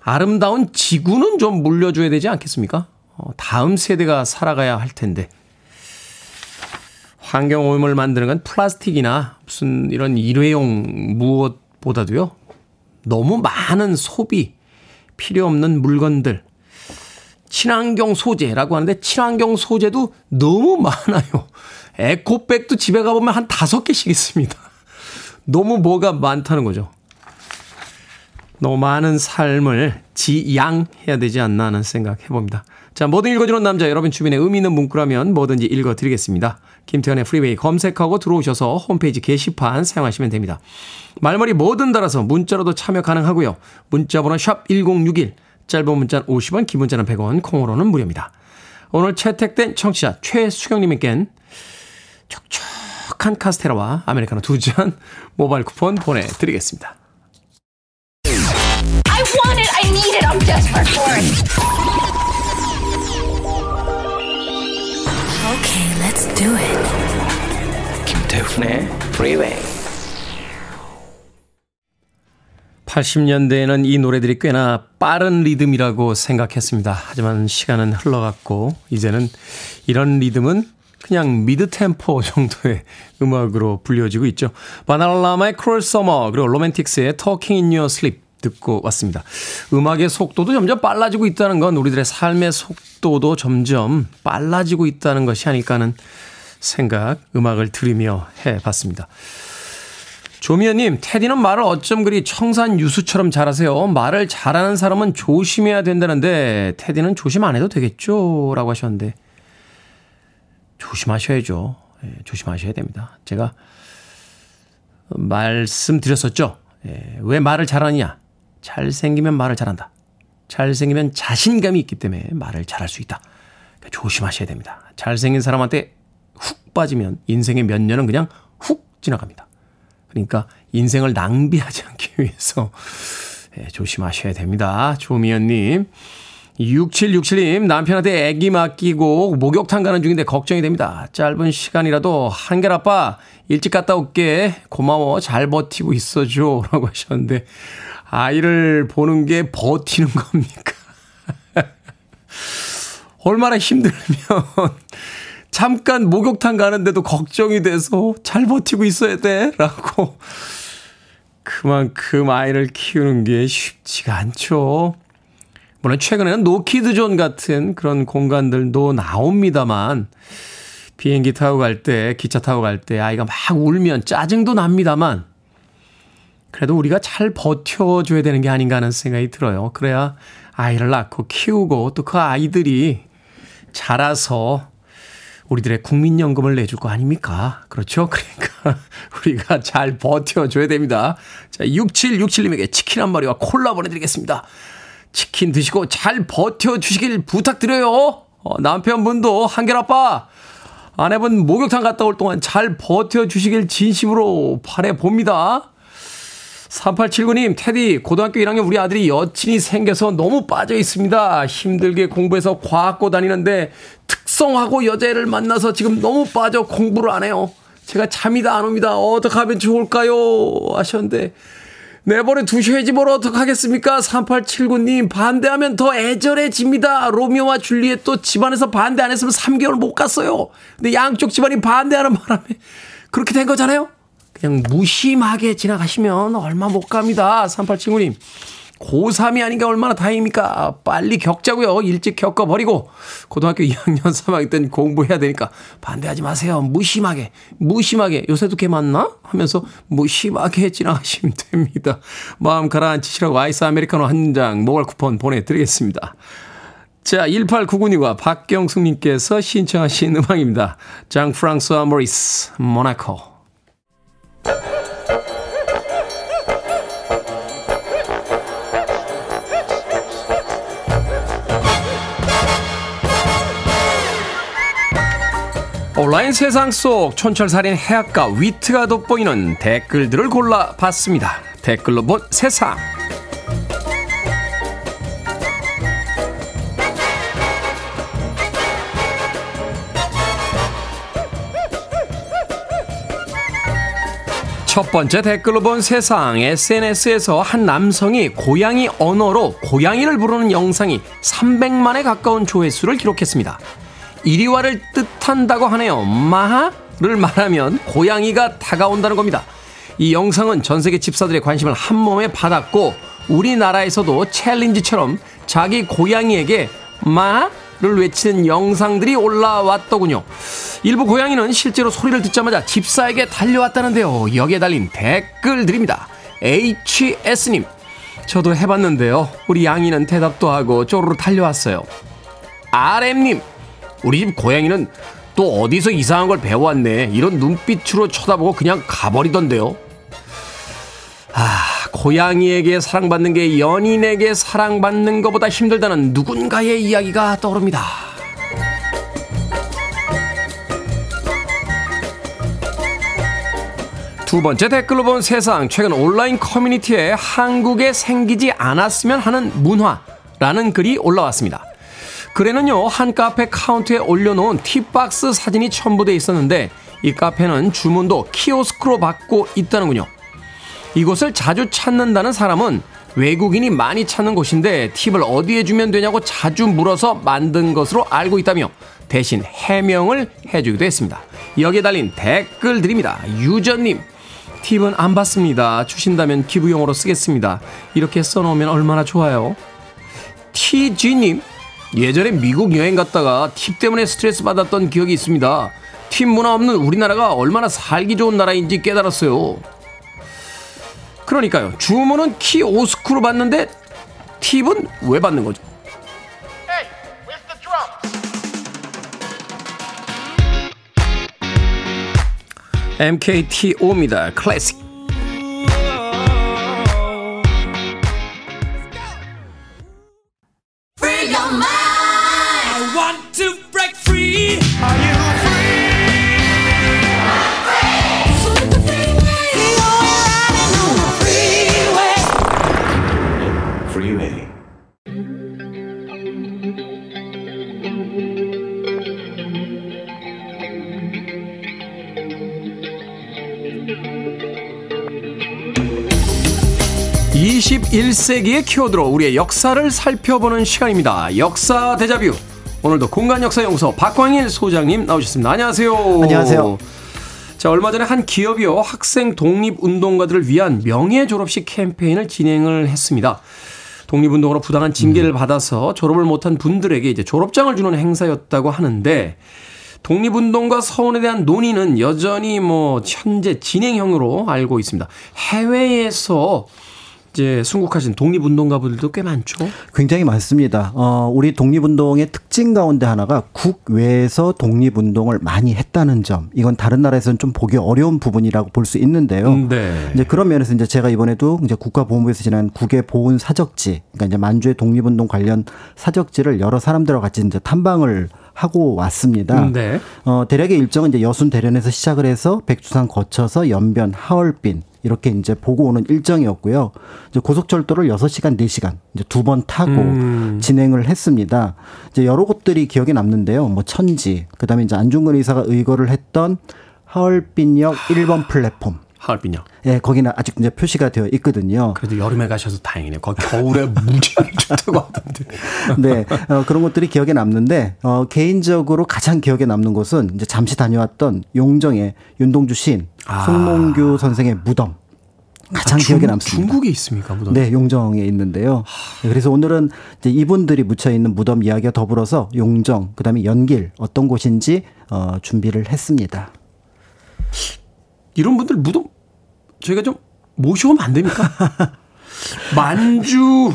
아름다운 지구는 좀 물려줘야 되지 않겠습니까? 어, 다음 세대가 살아가야 할 텐데. 환경 오염을 만드는 건 플라스틱이나 무슨 이런 일회용 무엇보다도요. 너무 많은 소비, 필요 없는 물건들, 친환경 소재라고 하는데 친환경 소재도 너무 많아요. 에코백도 집에 가보면 한 다섯 개씩 있습니다. 너무 뭐가 많다는 거죠. 너무 많은 삶을 지양해야 되지 않나 하는 생각 해봅니다. 자, 뭐든 읽어주는 남자, 여러분 주변에 의미 있는 문구라면 뭐든지 읽어드리겠습니다. 김태현의 프리웨이 검색하고 들어오셔서 홈페이지 게시판 사용하시면 됩니다. 말머리 뭐든 달아서 문자로도 참여 가능하고요. 문자번호 샵 1061, 짧은 문자는 50원, 긴 문자는 100원, 콩으로는 무료입니다. 오늘 채택된 청취자 최수경님에겐 촉촉한 카스테라와 아메리카노 두 잔 [laughs] 모바일 쿠폰 보내드리겠습니다. I want it. I need it. I'm desperate for it. Okay, let's do it. 김태훈의 Freeway. 80년대에는 이 노래들이 꽤나 빠른 리듬이라고 생각했습니다. 하지만 시간은 흘러갔고, 이제는 이런 리듬은 그냥 mid tempo [laughs] 정도의 음악으로 불려지고 있죠. Bananarama의 Cruel Summer, 그리고 Romantics의 Talking in Your Sleep 듣고 왔습니다. 음악의 속도도 점점 빨라지고 있다는 건 우리들의 삶의 속도도 점점 빨라지고 있다는 것이 아닐까 하는 생각, 음악을 들으며 해봤습니다. 조미연님, 테디는 말을 어쩜 그리 청산 유수처럼 잘하세요. 말을 잘하는 사람은 조심해야 된다는데, 테디는 조심 안 해도 되겠죠? 라고 하셨는데, 조심하셔야죠. 예, 조심하셔야 됩니다. 제가 말씀드렸었죠. 예, 왜 말을 잘하느냐? 잘생기면 말을 잘한다. 잘생기면 자신감이 있기 때문에 말을 잘할 수 있다. 그러니까 조심하셔야 됩니다. 잘생긴 사람한테 훅 빠지면 인생의 몇 년은 그냥 훅 지나갑니다. 그러니까 인생을 낭비하지 않기 위해서 예, 조심하셔야 됩니다. 조미연님. 6767님, 남편한테 애기 맡기고 목욕탕 가는 중인데 걱정이 됩니다. 짧은 시간이라도 한결 아빠 일찍 갔다 올게. 고마워. 잘 버티고 있어줘. [laughs] 라고 하셨는데, 아이를 보는 게 버티는 겁니까? [laughs] 얼마나 힘들면 잠깐 목욕탕 가는데도 걱정이 돼서 잘 버티고 있어야 돼. 라고. 그만큼 아이를 키우는 게 쉽지가 않죠. 물론 최근에는 노키즈존 같은 그런 공간들도 나옵니다만 비행기 타고 갈 때, 기차 타고 갈 때 아이가 막 울면 짜증도 납니다만 그래도 우리가 잘 버텨줘야 되는 게 아닌가 하는 생각이 들어요. 그래야 아이를 낳고 키우고 또 그 아이들이 자라서 우리들의 국민연금을 내줄 거 아닙니까? 그렇죠? [laughs] 그러니까 우리가 잘 버텨줘야 됩니다. 자, 6767님에게 치킨 한 마리와 콜라 보내드리겠습니다. 치킨 드시고 잘 버텨주시길 부탁드려요. 어, 남편분도 한결 아빠, 아내분 목욕탕 갔다 올 동안 잘 버텨주시길 진심으로 바래봅니다. 3879님, 테디, 고등학교 1학년 우리 아들이 여친이 생겨서 너무 빠져 있습니다. 힘들게 공부해서 과학고 다니는데 특성하고 여자애를 만나서 지금 너무 빠져 공부를 안 해요. 제가 잠이 다 안 옵니다. 어떻게 하면 좋을까요? 하셨는데, 내버려 두셔야지 뭘 어떡하겠습니까? 3879님, 반대하면 더 애절해집니다. 로미오와 줄리엣도 집안에서 반대 안 했으면 3개월 못 갔어요. 근데 양쪽 집안이 반대하는 바람에 그렇게 된 거잖아요? 그냥 무심하게 지나가시면 얼마 못 갑니다. 3879님. 고3이 아닌 게 얼마나 다행입니까? 빨리 겪자고요. 일찍 겪어버리고 고등학교 [laughs] 2학년 3학년 때는 공부해야 되니까 반대하지 마세요. 무심하게 무심하게 요새도 걔 맞나? 하면서 무심하게 [laughs] 지나가시면 됩니다. 마음 가라앉히시라고 아이스 아메리카노 한장 모바일 쿠폰 보내드리겠습니다. 자, 1899님과 박경숙님께서 신청하신 음악입니다. 장 프랑스와 모리스, 모나코. 온라인 세상 속 촌철살인 해악과 위트가 돋보이는 댓글들을 골라봤습니다. 댓글로 본 세상. 첫 번째 댓글로 본 세상 SNS에서 한 남성이 고양이 언어로 고양이를 부르는 영상이 300만에 가까운 조회수를 기록했습니다. 이리와를 뜻한다고 하네요. 마하를 말하면 고양이가 다가온다는 겁니다. 이 영상은 전 세계 집사들의 관심을 한 몸에 받았고 우리나라에서도 챌린지처럼 자기 고양이에게 마를 외치는 영상들이 올라왔더군요. 일부 고양이는 실제로 소리를 듣자마자 집사에게 달려왔다는데요. 여기에 달린 댓글들입니다. HS님, 저도 해봤는데요. 우리 양이는 대답도 하고 쪼르르 달려왔어요. RM님, 우리 집 고양이는 또 어디서 이상한 걸 배워왔네. 이런 눈빛으로 쳐다보고 그냥 가버리던데요. 아, 고양이에게 사랑받는 게 연인에게 사랑받는 것보다 힘들다는 누군가의 이야기가 떠오릅니다. 두 번째 댓글로 본 세상. 최근 온라인 커뮤니티에 한국에 생기지 않았으면 하는 문화라는 글이 올라왔습니다. 글에는요, 한 카페 카운터에 올려놓은 팁박스 사진이 첨부돼 있었는데, 이 카페는 주문도 키오스크로 받고 있다는군요. 이곳을 자주 찾는다는 사람은 외국인이 많이 찾는 곳인데 팁을 어디에 주면 되냐고 자주 물어서 만든 것으로 알고 있다며 대신 해명을 해주기도 했습니다. 여기에 달린 댓글들입니다. 유저님, 팁은 안 받습니다. 주신다면 기부용으로 쓰겠습니다. 이렇게 써놓으면 얼마나 좋아요. TG님, 예전에 미국 여행 갔다가 팁 때문에 스트레스 받았던 기억이 있습니다. 팁 문화 없는 우리나라가 얼마나 살기 좋은 나라인지 깨달았어요. 그러니까요. 주문은 키오스크로 받는데 팁은 왜 받는 거죠? MKTO입니다. 클래식. 21세기의 키워드로 우리의 역사를 살펴보는 시간입니다. 역사 대자뷰. 오늘도 공간역사연구소 박광일 소장님 나오셨습니다. 안녕하세요. 안녕하세요. 자, 얼마 전에 한 기업이요. 학생 독립운동가들을 위한 명예 졸업식 캠페인을 진행을 했습니다. 독립운동으로 부당한 징계를 음. 받아서 졸업을 못한 분들에게 이제 졸업장을 주는 행사였다고 하는데 독립운동과 서원에 대한 논의는 여전히 뭐 현재 진행형으로 알고 있습니다. 해외에서 이제 순국하신 독립운동가분들도 꽤 많죠. 굉장히 많습니다. 어, 우리 독립운동의 특징 가운데 하나가 국외에서 독립운동을 많이 했다는 점. 이건 다른 나라에서는 좀 보기 어려운 부분이라고 볼 수 있는데요. 네. 이제 그런 면에서 이제 제가 이번에도 이제 국가보훈부에서 지난 국외 보훈 사적지, 그러니까 이제 만주의 독립운동 관련 사적지를 여러 사람들과 같이 이제 탐방을 하고 왔습니다. 네. 어, 대략의 일정은 이제 여순 대련에서 시작을 해서 백두산 거쳐서 연변, 하얼빈 이렇게 이제 보고 오는 일정이었고요. 이제 고속철도를 6시간, 4시간 이제 두 번 타고 음. 진행을 했습니다. 이제 여러 곳들이 기억에 남는데요. 뭐 천지, 그다음에 이제 안중근 의사가 의거를 했던 하얼빈역 1번 플랫폼. 하얼빈요. 예, 거기는 아직 이제 표시가 되어 있거든요. 그래도 여름에 가셔서 다행이네요. 거기 겨울에 무지하게 춥다고 [laughs] 하던데. 네, 어, 그런 것들이 기억에 남는데 어, 개인적으로 가장 기억에 남는 곳은 이제 잠시 다녀왔던 용정의 윤동주 시인, 아. 송몽규 선생의 무덤. 가장 중- 기억에 남습니다. 중국에 있습니까 무덤? 네, 용정에 있는데요. 네, 그래서 오늘은 이제 이분들이 묻혀 있는 무덤 이야기와 더불어서 용정, 그다음에 연길 어떤 곳인지 어, 준비를 했습니다. 이런 분들 무덤 저희가 좀 모셔오면 안 됩니까? [laughs] 만주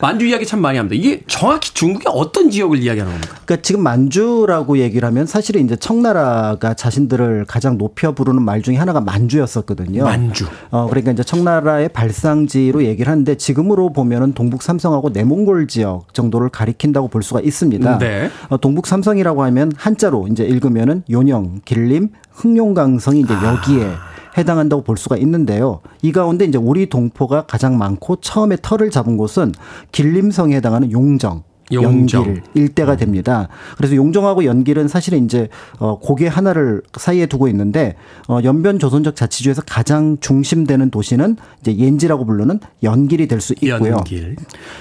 만주 이야기 참 많이 합니다. 이게 정확히 중국의 어떤 지역을 이야기하는 겁니까? 그러니까 지금 만주라고 얘기를 하면 사실은 이제 청나라가 자신들을 가장 높여 부르는 말 중에 하나가 만주였었거든요. 만주. 어 그러니까 이제 청나라의 발상지로 얘기를 하는데 지금으로 보면은 동북 삼성하고 내몽골 지역 정도를 가리킨다고 볼 수가 있습니다. 네. 어, 동북 삼성이라고 하면 한자로 이제 읽으면은 요령, 길림, 흑룡강성이 이제 여기에 해당한다고 볼 수가 있는데요. 이 가운데 이제 우리 동포가 가장 많고 처음에 털을 잡은 곳은 길림성에 해당하는 용정. 용정. 연길 일대가 됩니다. 그래서 용정하고 연길은 사실은 이제 어 고개 하나를 사이에 두고 있는데 어 연변 조선족 자치주에서 가장 중심되는 도시는 이제 옌지라고 부르는 연길이 될 수 있고요. 연길.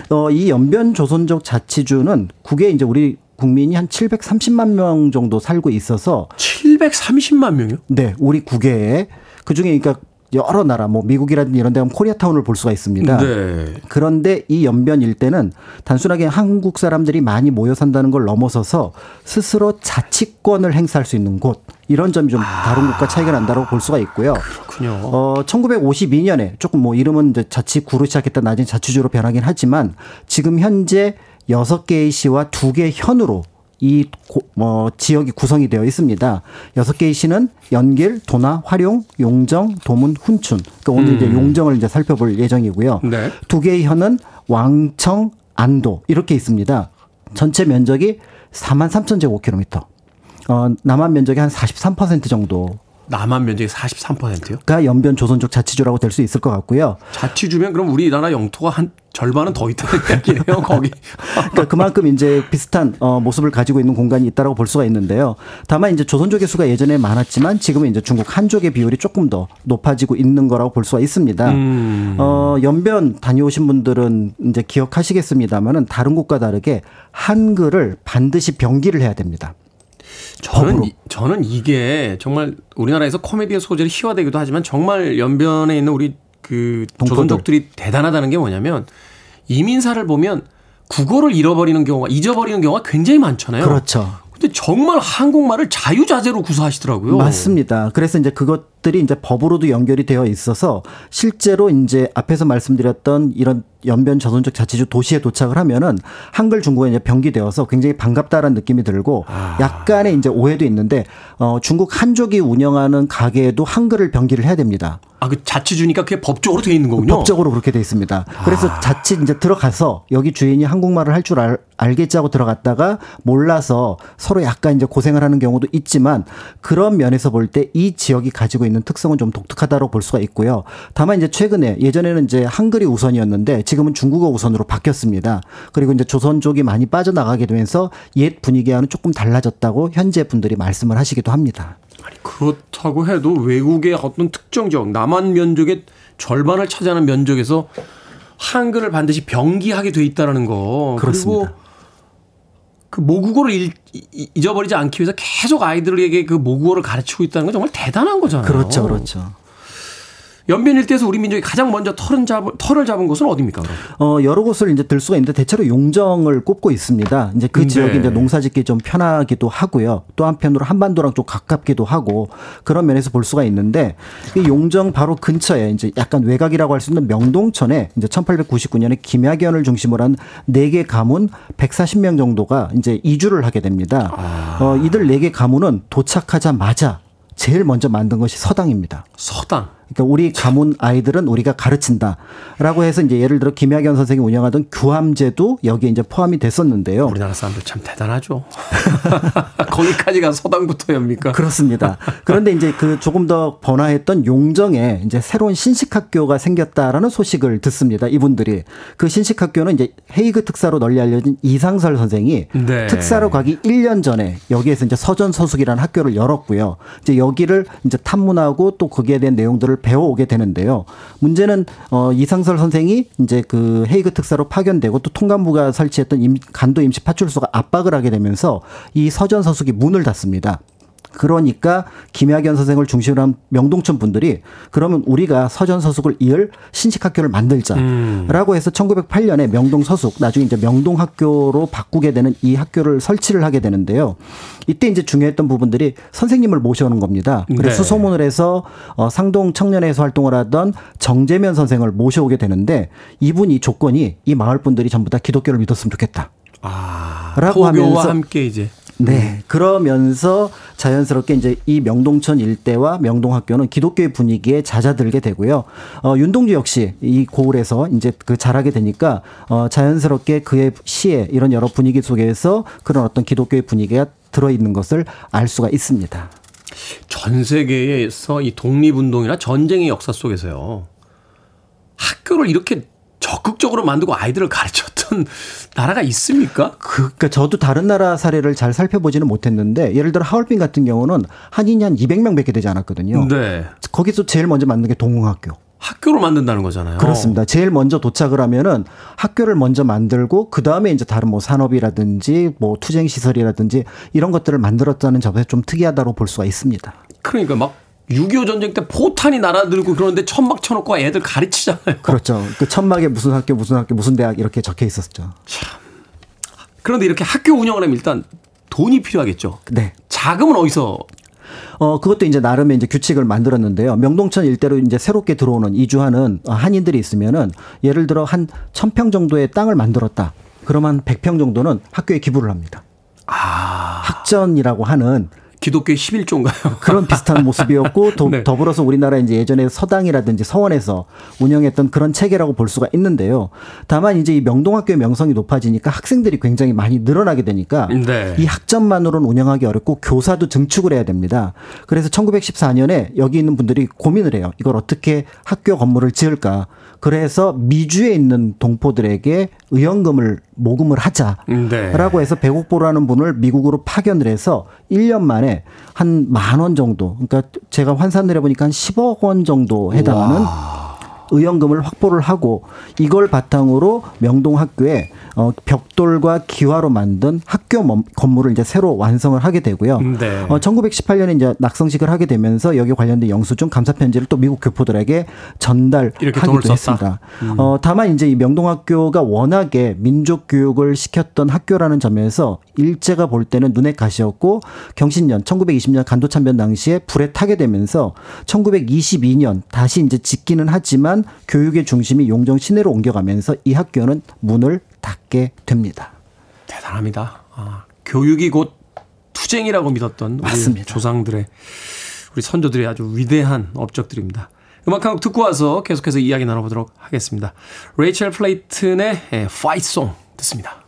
어, 이 연변 조선족 자치주는 국에 이제 우리 국민이 한 730만 명 정도 살고 있어서 730만 명이요? 네, 우리 국외에 그 중에 그러니까 여러 나라 뭐 미국이라든지 이런 데 가면 코리아타운을 볼 수가 있습니다. 네. 그런데 이 연변 일대는 단순하게 한국 사람들이 많이 모여 산다는 걸 넘어서서 스스로 자치권을 행사할 수 있는 곳 이런 점이 좀 다른 곳과 차이가 난다고 볼 수가 있고요. 그렇군요. 어, 1952년에 조금 뭐 이름은 이제 자치구로 시작했다 나중에 자치주로 변하긴 하지만 지금 현재 여섯 개의 시와 두 개의 현으로 이 고, 뭐 지역이 구성이 되어 있습니다. 여섯 개의 시는 연길, 도나, 활용, 용정, 도문, 훈춘. 그러니까 오늘 이제 용정을 이제 살펴볼 예정이고요. 네. 두 개의 현은 왕청, 안도 이렇게 있습니다. 전체 면적이 4만 3천 제곱킬로미터. 어, 남한 면적이 한43% 정도 남한 면적이 43%요? 가 연변 조선족 자치주라고 될 수 있을 것 같고요. 자치주면 그럼 우리나라 영토가 한 절반은 더 있다는 [laughs] 이야기네요, 거기. 그러니까 그만큼 이제 비슷한 어, 모습을 가지고 있는 공간이 있다고 볼 수가 있는데요. 다만 이제 조선족의 수가 예전에 많았지만 지금은 이제 중국 한족의 비율이 조금 더 높아지고 있는 거라고 볼 수가 있습니다. 어, 연변 다녀오신 분들은 이제 기억하시겠습니다만은 다른 곳과 다르게 한글을 반드시 병기를 해야 됩니다. 저는 법으로. 이, 저는 이게 정말 우리나라에서 코미디의 소재를 희화되기도 하지만 정말 연변에 있는 우리 그 동포들. 조선족들이 대단하다는 게 뭐냐면 이민사를 보면 국어를 잃어버리는 경우가 잊어버리는 경우가 굉장히 많잖아요. 그렇죠. 근데 정말 한국말을 자유자재로 구사하시더라고요. 맞습니다. 그래서 이제 그것 들이 이제 법으로도 연결이 되어 있어서 실제로 이제 앞에서 말씀드렸던 이런 연변 조선족 자치주 도시에 도착을 하면은 한글 중국어 이제 병기되어서 굉장히 반갑다라는 느낌이 들고 약간의 이제 오해도 있는데 어 중국 한족이 운영하는 가게에도 한글을 병기를 해야 됩니다. 아, 그 자치주니까 그게 법적으로 돼 있는 거군요. 법적으로 그렇게 돼 있습니다. 그래서 자칫 이제 들어가서 여기 주인이 한국말을 할 줄 알겠지 하고 들어갔다가 몰라서 서로 약간 이제 고생을 하는 경우도 있지만 그런 면에서 볼 때 이 지역이 가지고 있는 특성은 좀 독특하다고 볼 수가 있고요. 다만 이제 최근에 예전에는 이제 한글이 우선이었는데 지금은 중국어 우선으로 바뀌었습니다. 그리고 이제 조선족이 많이 빠져나가게 되면서 옛 분위기와는 조금 달라졌다고 현재 분들이 말씀을 하시기도 합니다. 아니, 그렇다고 해도 외국의 어떤 특정 지역, 남한 면적의 절반을 차지하는 면적에서 한글을 반드시 병기하게 돼 있다라는 거. 그렇습니다. 그리고 그 모국어를 잊어버리지 않기 위해서 계속 아이들에게 그 모국어를 가르치고 있다는 건 정말 대단한 거잖아요. 그렇죠, 그렇죠. 연변 일대에서 우리 민족이 가장 먼저 털은 잡은, 털을 잡은 곳은 어디입니까? 그럼? 어, 여러 곳을 이제 들 수가 있는데 대체로 용정을 꼽고 있습니다. 이제 그 네. 지역이 이제 농사 짓기 좀 편하기도 하고요. 또 한편으로 한반도랑 좀 가깝기도 하고 그런 면에서 볼 수가 있는데 이 용정 바로 근처에 이제 약간 외곽이라고 할 수 있는 명동천에 이제 1899년에 김야견을 중심으로 한 네 개 가문 140명 정도가 이제 이주를 하게 됩니다. 어, 이들 네 개 가문은 도착하자마자 제일 먼저 만든 것이 서당입니다. 서당. 그러니까 우리 가문 아이들은 우리가 가르친다라고 해서 이제 예를 들어 김학연 선생이 운영하던 교함제도 여기에 이제 포함이 됐었는데요. 우리나라 사람들 참 대단하죠. [laughs] 거기까지가 서당부터입니까? 그렇습니다. 그런데 이제 그 조금 더 번화했던 용정에 이제 새로운 신식학교가 생겼다라는 소식을 듣습니다. 이분들이 그 신식학교는 이제 헤이그 특사로 널리 알려진 이상설 선생이 네. 특사로 가기 1년 전에 여기에서 이제 서전 서숙이라는 학교를 열었고요. 이제 여기를 이제 탐문하고 또 거기에 대한 내용들을 배워오게 되는데요. 문제는 어 이상설 선생이 이제 그 헤이그 특사로 파견되고 또 통감부가 설치했던 임, 간도 임시 파출소가 압박을 하게 되면서 이 서전 서숙이 문을 닫습니다. 그러니까 김학연 선생을 중심으로 한 명동촌 분들이 그러면 우리가 서전 서숙을 이을 신식 학교를 만들자라고 해서 1908년에 명동 서숙 나중에 이제 명동 학교로 바꾸게 되는 이 학교를 설치를 하게 되는데요. 이때 이제 중요했던 부분들이 선생님을 모셔오는 겁니다. 그래서 네. 수소문을 해서 어, 상동 청년회에서 활동을 하던 정재면 선생을 모셔오게 되는데 이분이 조건이 이 마을 분들이 전부 다 기독교를 믿었으면 좋겠다. 아, 라고 하면서 함께 이제 네. 그러면서 자연스럽게 이제 이 명동천 일대와 명동학교는 기독교의 분위기에 잦아들게 되고요. 어, 윤동주 역시 이 고을에서 이제 그 자라게 되니까 어, 자연스럽게 그의 시에 이런 여러 분위기 속에서 그런 어떤 기독교의 분위기가 들어있는 것을 알 수가 있습니다. 전 세계에서 이 독립운동이나 전쟁의 역사 속에서요. 학교를 이렇게 적극적으로 만들고 아이들을 가르쳤던 나라가 있습니까? 그, 그러니까 저도 다른 나라 사례를 잘 살펴보지는 못했는데 예를 들어 하얼빈 같은 경우는 한인이 한 200명 밖에 되지 않았거든요. 네. 거기서 제일 먼저 만든 게 동흥학교. 학교를 만든다는 거잖아요. 그렇습니다. 제일 먼저 도착을 하면은 학교를 먼저 만들고 그 다음에 이제 다른 뭐 산업이라든지 뭐 투쟁 시설이라든지 이런 것들을 만들었다는 점에서 좀 특이하다고 볼 수가 있습니다. 그러니까 막 6.25 전쟁 때 포탄이 날아들고 그러는데 천막 쳐놓고 애들 가르치잖아요. 그렇죠. 그 천막에 무슨 학교 무슨 학교 무슨 대학 이렇게 적혀 있었죠. 그런데 이렇게 학교 운영을 하면 일단 돈이 필요하겠죠. 네. 자금은 어디서 어, 그것도 이제 나름의 이제 규칙을 만들었는데요. 명동천 일대로 이제 새롭게 들어오는 이주하는 한인들이 있으면은 예를 들어 한 1000평 정도의 땅을 만들었다. 그러면 100평 정도는 학교에 기부를 합니다. 아, 학전이라고 하는 기독교의 11조인가요? [laughs] 그런 비슷한 모습이었고 더, 네. 더불어서 우리나라 이제 예전에 서당이라든지 서원에서 운영했던 그런 체계라고 볼 수가 있는데요. 다만 이제 이 명동학교의 명성이 높아지니까 학생들이 굉장히 많이 늘어나게 되니까 네. 이 학점만으로는 운영하기 어렵고 교사도 증축을 해야 됩니다. 그래서 1914년에 여기 있는 분들이 고민을 해요. 이걸 어떻게 학교 건물을 지을까? 그래서 미주에 있는 동포들에게 의원금을 모금을 하자. 네. 라고 해서 배국보라는 분을 미국으로 파견을 해서 1년 만에 한 만 원 정도, 그러니까 제가 환산을 해보니까 한 10억 원 정도 해당하는 의원금을 확보를 하고 이걸 바탕으로 명동 학교에 어, 벽돌과 기와로 만든 학교 멈- 건물을 이제 새로 완성을 하게 되고요. 네. 어, 1918년에 이제 낙성식을 하게 되면서 여기 관련된 영수증 감사 편지를 또 미국 교포들에게 전달하기도 썼다. 음. 했습니다. 어, 다만 이제 이 명동 학교가 워낙에 민족 교육을 시켰던 학교라는 점에서 일제가 볼 때는 눈에 가시였고 경신년 1920년 간도 참변 당시에 불에 타게 되면서 1922년 다시 이제 짓기는 하지만 교육의 중심이 용정 시내로 옮겨가면서 이 학교는 문을 닫게 됩니다. 대단합니다. 아, 교육이 곧 투쟁이라고 믿었던 우리 맞습니다. 조상들의 우리 선조들의 아주 위대한 업적들입니다. 음악 한 곡 듣고 와서 계속해서 이야기 나눠보도록 하겠습니다. 레이첼 플레이튼의 파이송 듣습니다.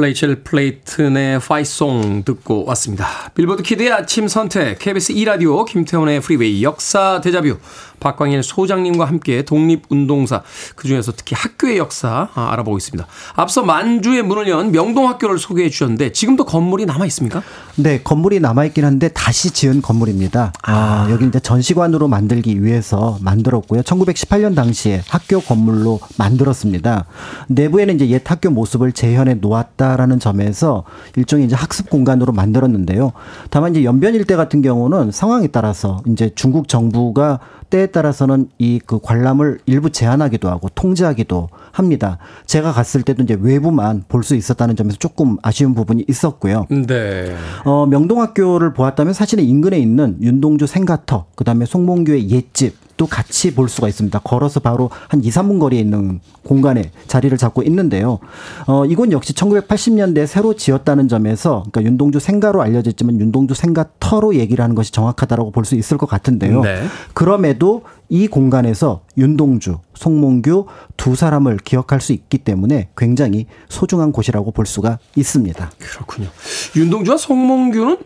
레이첼 플래튼의 Fight Song 듣고 왔습니다. Billboard Kid의 아침 선택, KBS 2라디오, 김태훈의 Freeway, 역사 데자뷰, 박광일 소장님과 함께 독립운동사, 그중에서 특히 학교의 역사 아, 알아보고 있습니다. 앞서 만주의 문을 연 명동학교를 소개해 주셨는데 지금도 건물이 남아 있습니까? 네, 건물이 남아 있긴 한데 다시 지은 건물입니다. 아, 여기 이제 전시관으로 만들기 위해서 만들었고요. 1918년 당시에 학교 건물로 만들었습니다. 내부에는 이제 옛 학교 모습을 재현해 놓았다 라는 점에서 일종의 이제 학습 공간으로 만들었는데요. 다만 이제 연변 일대 같은 경우는 상황에 따라서 이제 중국 정부가 때에 따라서는 이 그 관람을 일부 제한하기도 하고 통제하기도 합니다. 제가 갔을 때도 이제 외부만 볼 수 있었다는 점에서 조금 아쉬운 부분이 있었고요. 네. 어, 명동학교를 보았다면 사실은 인근에 있는 윤동주 생가터, 그 다음에 송몽규의 옛집, 도 같이 볼 수가 있습니다. 걸어서 바로 한 2, 3분 거리에 있는 공간에 자리를 잡고 있는데요. 어, 이건 역시 1980년대에 새로 지었다는 점에서, 그러니까 윤동주 생가로 알려졌지만 윤동주 생가터로 얘기를 하는 것이 정확하다라고 볼 수 있을 것 같은데요. 네. 그럼에도 그래도 이 공간에서 윤동주, 송몽규 두 사람을 기억할 수 있기 때문에 굉장히 소중한 곳이라고 볼 수가 있습니다. 그렇군요. 윤동주와 송몽규는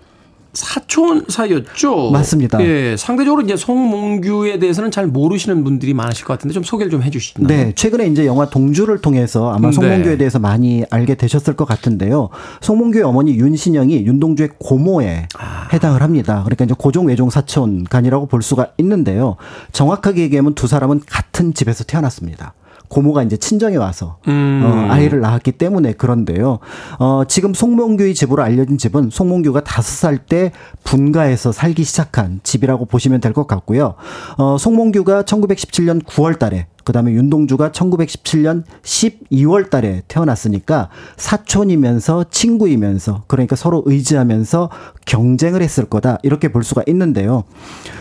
사촌 사이였죠. 맞습니다. 예, 상대적으로 이제 송몽규에 대해서는 잘 모르시는 분들이 많으실 것 같은데 좀 소개를 좀 해주시나요? 네, 최근에 이제 영화 동주를 통해서 아마 네. 송몽규에 대해서 많이 알게 되셨을 것 같은데요. 송몽규의 어머니 윤신영이 윤동주의 고모에 아. 해당을 합니다. 그러니까 이제 고종 외종 사촌 간이라고 볼 수가 있는데요. 정확하게 얘기하면 두 사람은 같은 집에서 태어났습니다. 고모가 이제 친정에 와서 음. 어, 아이를 낳았기 때문에 그런데요. 어, 지금 송몽규의 집으로 알려진 집은 송몽규가 다섯 살 때 분가해서 살기 시작한 집이라고 보시면 될 것 같고요. 어, 송몽규가 1917년 9월 달에 그다음에 윤동주가 1917년 12월 달에 태어났으니까 사촌이면서 친구이면서 그러니까 서로 의지하면서 경쟁을 했을 거다 이렇게 볼 수가 있는데요.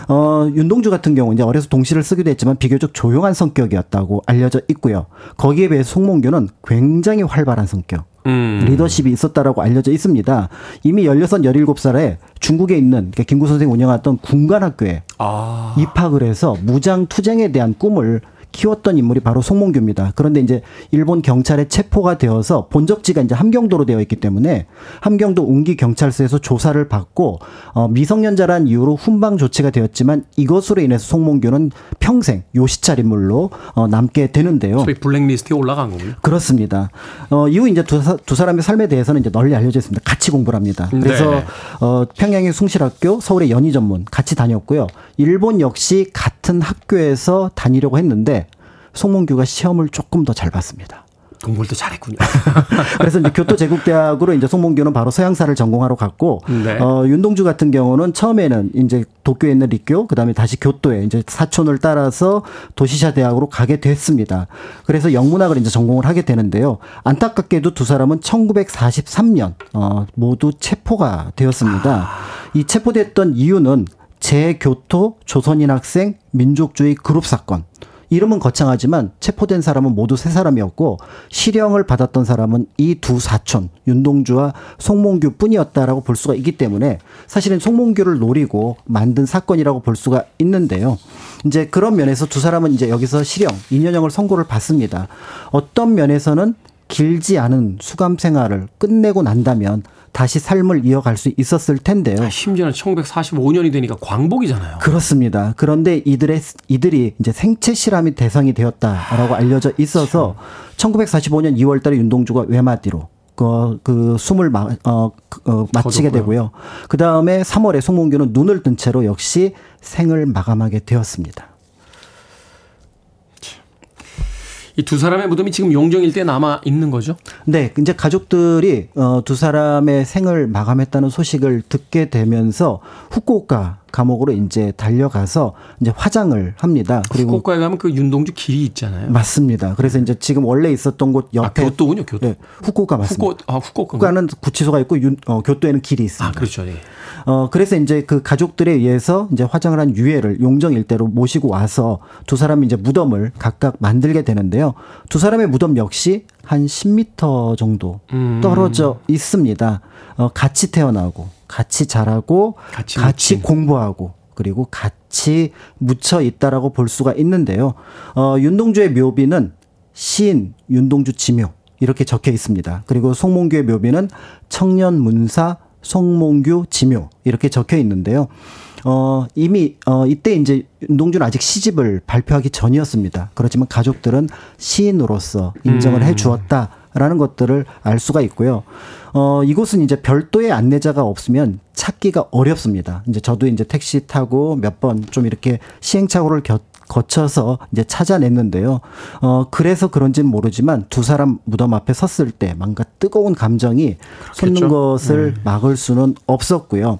어, 윤동주 같은 경우 이제 어려서 동시를 쓰기도 했지만 비교적 조용한 성격이었다고 알려져 있고요. 거기에 비해 송몽규는 굉장히 활발한 성격. 음. 리더십이 있었다라고 알려져 있습니다. 이미 16, 17살에 중국에 있는 그러니까 김구 선생이 운영했던 군관학교에 아. 입학을 해서 무장 투쟁에 대한 꿈을 키웠던 인물이 바로 송몽규입니다. 그런데 이제 일본 경찰에 체포가 되어서 본적지가 이제 함경도로 되어 있기 때문에 함경도 운기 경찰서에서 조사를 받고 어, 미성년자란 이유로 훈방 조치가 되었지만 이것으로 인해서 송몽규는 평생 요시찰 인물로 어, 남게 되는데요. 소위 블랙리스트에 올라간 거군요. 그렇습니다. 어, 이후 이제 두, 사, 두 사람의 삶에 대해서는 이제 널리 알려져 있습니다. 같이 공부를 합니다. 그래서 네. 어, 평양의 숭실학교, 서울의 연희전문 같이 다녔고요. 일본 역시 같은 학교에서 다니려고 했는데 송몽규가 시험을 조금 더 잘 봤습니다. 공부를 또 잘했군요. [laughs] 그래서 이제 교토 제국대학으로 이제 송몽규는 바로 서양사를 전공하러 갔고, 네. 어, 윤동주 같은 경우는 처음에는 이제 도쿄에 있는 리교, 그 다음에 다시 교토에 이제 사촌을 따라서 도시샤 대학으로 가게 됐습니다. 그래서 영문학을 이제 전공을 하게 되는데요. 안타깝게도 두 사람은 1943년, 어, 모두 체포가 되었습니다. 이 체포됐던 이유는 재교토 조선인 학생 민족주의 그룹 사건. 이름은 거창하지만 체포된 사람은 모두 세 사람이었고 실형을 받았던 사람은 이 두 사촌 윤동주와 송몽규 뿐이었다라고 볼 수가 있기 때문에 사실은 송몽규를 노리고 만든 사건이라고 볼 수가 있는데요. 이제 그런 면에서 두 사람은 이제 여기서 실형 2년형을 선고를 받습니다. 어떤 면에서는 길지 않은 수감 생활을 끝내고 난다면 다시 삶을 이어갈 수 있었을 텐데요. 아, 심지어는 1945년이 되니까 광복이잖아요. 그렇습니다. 그런데 이들의 이들이 이제 생체 실험이 대상이 되었다라고 알려져 있어서 1945년 2월 달에 윤동주가 외마디로 그, 그 숨을 마, 어, 그, 어, 마치게. 되고요. 그 다음에 3월에 송몽규는 눈을 뜬 채로 역시 생을 마감하게 되었습니다. 이 두 사람의 무덤이 지금 용정 일대에 남아 있는 거죠? 네, 이제 가족들이 어, 두 사람의 생을 마감했다는 소식을 듣게 되면서 후쿠오카 감옥으로 이제 달려가서 이제 화장을 합니다. 그리고 후쿠오카에 가면 그 윤동주 길이 있잖아요. 맞습니다. 그래서 이제 지금 원래 있었던 곳 아, 옆에 교토군요, 교토. 네, 후쿠오카 맞습니다. 후쿠, 아, 후쿠오카. 후쿠오카는 구치소가 있고 윤, 어, 교토에는 길이 있습니다. 아, 그렇죠. 예. 어, 그래서 이제 그 가족들에 의해서 이제 화장을 한 유해를 용정 일대로 모시고 와서 두 사람이 이제 무덤을 각각 만들게 되는데요. 두 사람의 무덤 역시 한 10m 정도 음. 떨어져 있습니다. 어, 같이 태어나고, 같이 자라고, 같이 같이. 공부하고, 그리고 같이 묻혀 있다라고 볼 수가 있는데요. 어, 윤동주의 묘비는 시인 윤동주 지묘 이렇게 적혀 있습니다. 그리고 송몽규의 묘비는 청년 문사 송몽규 지묘 이렇게 적혀 있는데요. 어, 이미, 어, 이때 이제 윤동주는 아직 시집을 발표하기 전이었습니다. 그렇지만 가족들은 시인으로서 인정을 해 주었다라는 것들을 알 수가 있고요. 어, 이곳은 이제 별도의 안내자가 없으면 찾기가 어렵습니다. 이제 저도 이제 택시 타고 몇 번 좀 이렇게 시행착오를 겨, 거쳐서 이제 찾아냈는데요. 어, 그래서 그런지는 모르지만 두 사람 무덤 앞에 섰을 때 뭔가 뜨거운 감정이 솟는 것을 막을 수는 없었고요.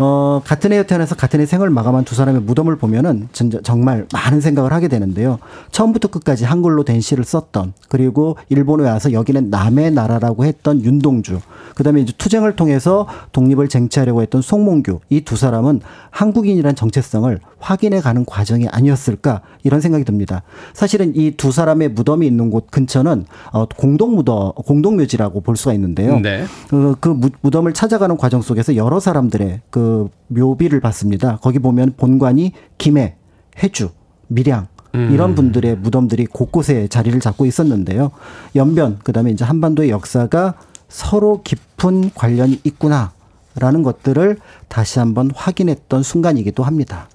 어, 같은 해에 태어나서 같은 해 생을 마감한 두 사람의 무덤을 보면은 진짜 정말 많은 생각을 하게 되는데요. 처음부터 끝까지 한글로 된 시를 썼던 그리고 일본에 와서 여기는 남의 나라라고 했던 윤동주 그다음에 이제 투쟁을 통해서 독립을 쟁취하려고 했던 송몽규 이 두 사람은 한국인이란 정체성을 확인해 가는 과정이 아니었을 까 이런 생각이 듭니다. 사실은 이 두 사람의 무덤이 있는 곳 근처는 어, 공동 무덤 공동 묘지라고 볼 수가 있는데요. 네. 그, 그 무- 무덤을 찾아가는 과정 속에서 여러 사람들의 그 묘비를 봤습니다. 거기 보면 본관이 김해, 해주, 밀양 이런 분들의 무덤들이 곳곳에 자리를 잡고 있었는데요. 연변 그다음에 이제 한반도의 역사가 서로 깊은 관련이 있구나 라는 것들을 다시 한번 확인했던 순간이기도 합니다.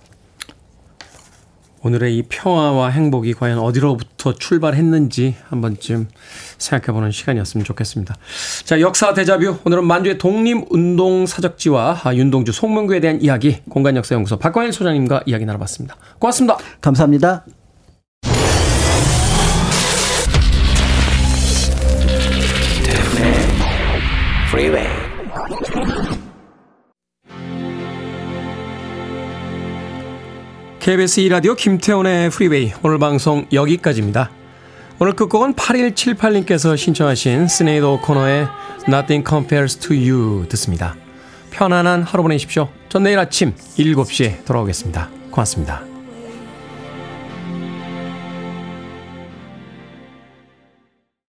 오늘의 이 평화와 행복이 과연 어디로부터 출발했는지 한 번쯤 생각해보는 시간이었으면 좋겠습니다. 자, 역사 대자뷰. 오늘은 만주의 독립운동 사적지와 윤동주 송문구에 대한 이야기, 공간역사연구소 박광일 소장님과 이야기 나눠봤습니다. 고맙습니다. 감사합니다. Freeway. KBS 2라디오 김태훈의 Freeway 오늘 방송 여기까지입니다. 오늘 끝곡은 8178님께서 신청하신 시네이드 오코너의 Nothing Compares to You 듣습니다. 편안한 하루 보내십시오. 전 내일 아침 7시에 돌아오겠습니다. 고맙습니다.